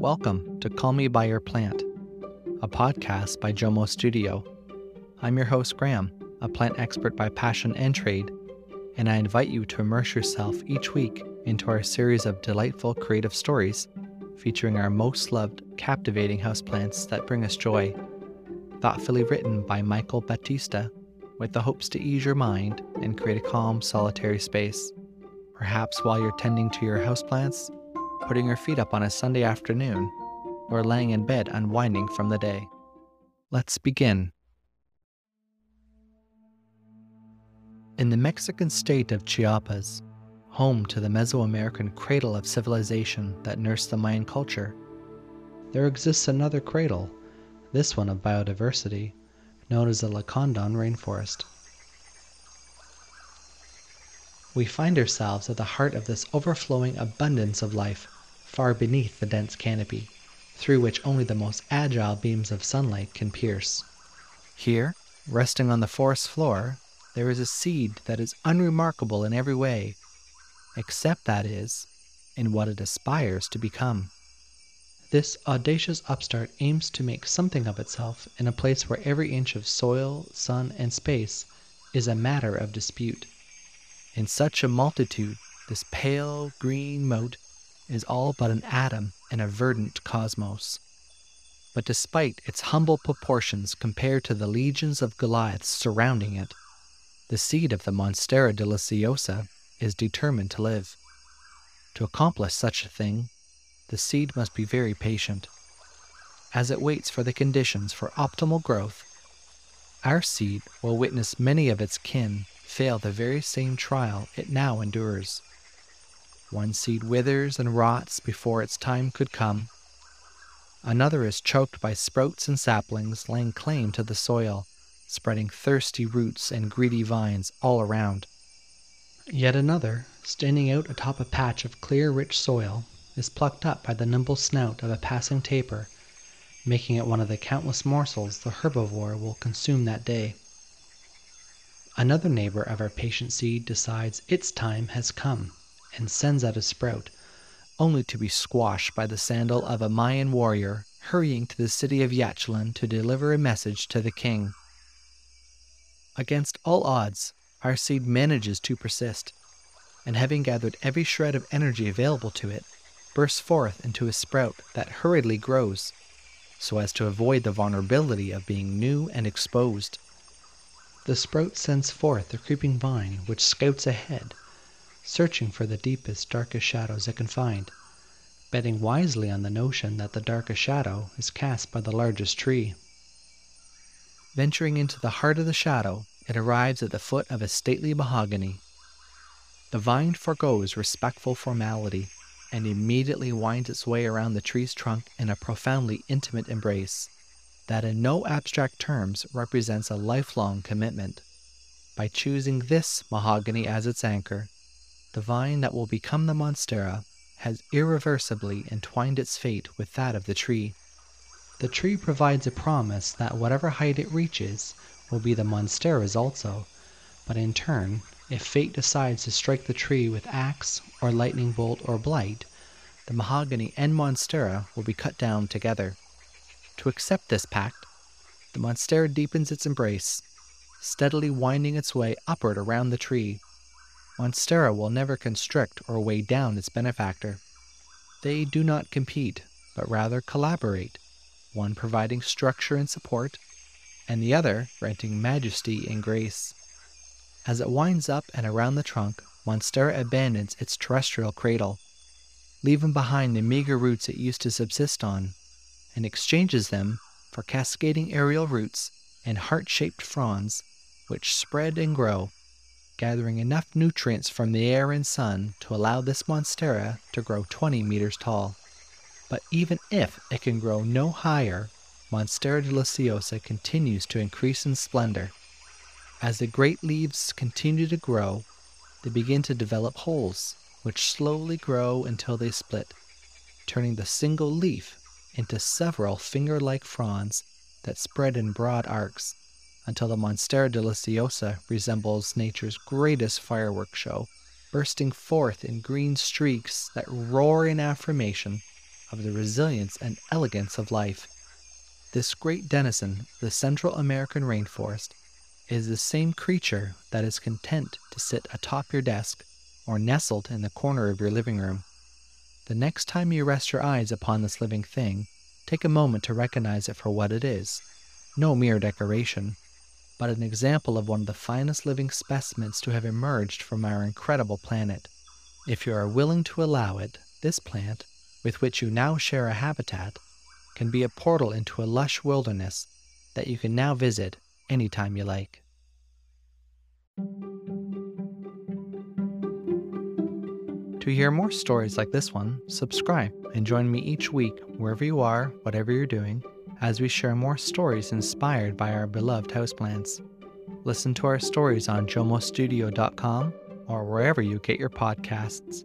Welcome to Call Me By Your Plant, a podcast by Jomo Studio. I'm your host, Graham, a plant expert by passion and trade, and I invite you to immerse yourself each week into our series of delightful creative stories featuring our most loved, captivating houseplants that bring us joy. Thoughtfully written by Michael Batista, with the hopes to ease your mind and create a calm, solitary space. Perhaps while you're tending to your houseplants, putting her feet up on a Sunday afternoon, or laying in bed unwinding from the day. Let's begin. In the Mexican state of Chiapas, home to the Mesoamerican cradle of civilization that nursed the Mayan culture, there exists another cradle, this one of biodiversity, known as the Lacandon rainforest. We find ourselves at the heart of this overflowing abundance of life far beneath the dense canopy, through which only the most agile beams of sunlight can pierce. Here, resting on the forest floor, there is a seed that is unremarkable in every way, except that is, in what it aspires to become. This audacious upstart aims to make something of itself in a place where every inch of soil, sun, and space is a matter of dispute. In such a multitude, this pale green mote is all but an atom in a verdant cosmos. But despite its humble proportions compared to the legions of Goliaths surrounding it, the seed of the Monstera deliciosa is determined to live. To accomplish such a thing, the seed must be very patient. As it waits for the conditions for optimal growth, our seed will witness many of its kin fail the very same trial it now endures. One seed withers and rots before its time could come. Another is choked by sprouts and saplings laying claim to the soil, spreading thirsty roots and greedy vines all around. Yet another, standing out atop a patch of clear, rich soil, is plucked up by the nimble snout of a passing tapir, making it one of the countless morsels the herbivore will consume that day. Another neighbor of our patient seed decides its time has come and sends out a sprout, only to be squashed by the sandal of a Mayan warrior hurrying to the city of Yaxchilan to deliver a message to the king. Against all odds, our seed manages to persist, and having gathered every shred of energy available to it, bursts forth into a sprout that hurriedly grows, so as to avoid the vulnerability of being new and exposed. The sprout sends forth a creeping vine which scouts ahead searching for the deepest, darkest shadows it can find, betting wisely on the notion that the darkest shadow is cast by the largest tree. Venturing into the heart of the shadow, it arrives at the foot of a stately mahogany. The vine forgoes respectful formality and immediately winds its way around the tree's trunk in a profoundly intimate embrace that, in no abstract terms, represents a lifelong commitment. By choosing this mahogany as its anchor, the vine that will become the monstera has irreversibly entwined its fate with that of the tree. The tree provides a promise that whatever height it reaches will be the monstera's also, but in turn, if fate decides to strike the tree with axe or lightning bolt or blight, the mahogany and monstera will be cut down together. To accept this pact, the monstera deepens its embrace, steadily winding its way upward around the tree Monstera will never constrict or weigh down its benefactor. They do not compete, but rather collaborate, one providing structure and support, and the other granting majesty and grace. As it winds up and around the trunk, Monstera abandons its terrestrial cradle, leaving behind the meager roots it used to subsist on, and exchanges them for cascading aerial roots and heart shaped fronds, which spread and grow gathering enough nutrients from the air and sun to allow this monstera to grow 20 meters tall. But even if it can grow no higher, Monstera deliciosa continues to increase in splendor. As the great leaves continue to grow, they begin to develop holes, which slowly grow until they split, turning the single leaf into several finger like fronds that spread in broad arcs until the Monstera deliciosa resembles nature's greatest fireworks show, bursting forth in green streaks that roar in affirmation of the resilience and elegance of life. This great denizen, the Central American rainforest, is the same creature that is content to sit atop your desk or nestled in the corner of your living room. The next time you rest your eyes upon this living thing, take a moment to recognize it for what it is no mere decoration, but an example of one of the finest living specimens to have emerged from our incredible planet. If you are willing to allow it, this plant, with which you now share a habitat, can be a portal into a lush wilderness that you can now visit anytime you like. To hear more stories like this one, subscribe and join me each week, wherever you are, whatever you're doing, as we share more stories inspired by our beloved houseplants. Listen to our stories on jomostudio.com or wherever you get your podcasts.